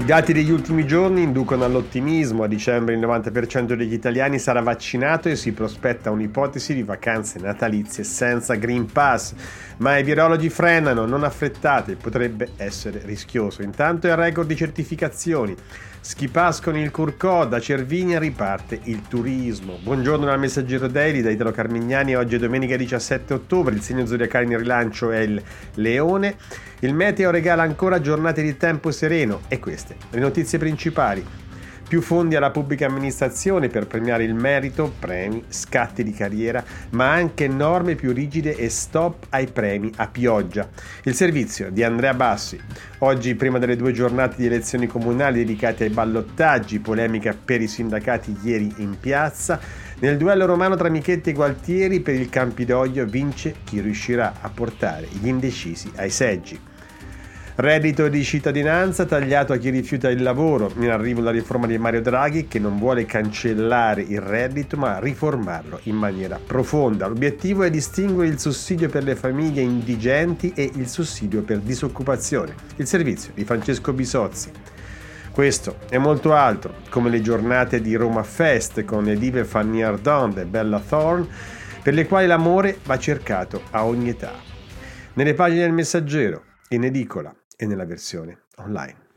I dati degli ultimi giorni inducono all'ottimismo. A dicembre il 90% degli italiani sarà vaccinato e si prospetta un'ipotesi di vacanze natalizie senza Green Pass. Ma i virologi frenano, non affrettate, potrebbe essere rischioso. Intanto è il record di certificazioni. Skipass con il Curcò, da Cervinia riparte il turismo. Buongiorno dal Messaggero Daily da Italo Carmignani, oggi è domenica 17 ottobre, il segno zodiacale in rilancio è il Leone. Il meteo regala ancora giornate di tempo sereno e queste le notizie principali. Più fondi alla pubblica amministrazione per premiare il merito, premi, scatti di carriera, ma anche norme più rigide e stop ai premi a pioggia. Il servizio di Andrea Bassi. Oggi, prima delle due giornate di elezioni comunali dedicate ai ballottaggi, polemica per i sindacati ieri in piazza. Nel duello romano tra Michetti e Gualtieri per il Campidoglio vince chi riuscirà a portare gli indecisi ai seggi. Reddito di cittadinanza tagliato a chi rifiuta il lavoro. In arrivo la riforma di Mario Draghi che non vuole cancellare il reddito ma riformarlo in maniera profonda. L'obiettivo è distinguere il sussidio per le famiglie indigenti e il sussidio per disoccupazione. Il servizio di Francesco Bisozzi. Questo e molto altro, come le giornate di Roma Fest con le dive Fanny Ardant e Bella Thorne, per le quali l'amore va cercato a ogni età. Nelle pagine del messaggero, in edicola e nella versione online.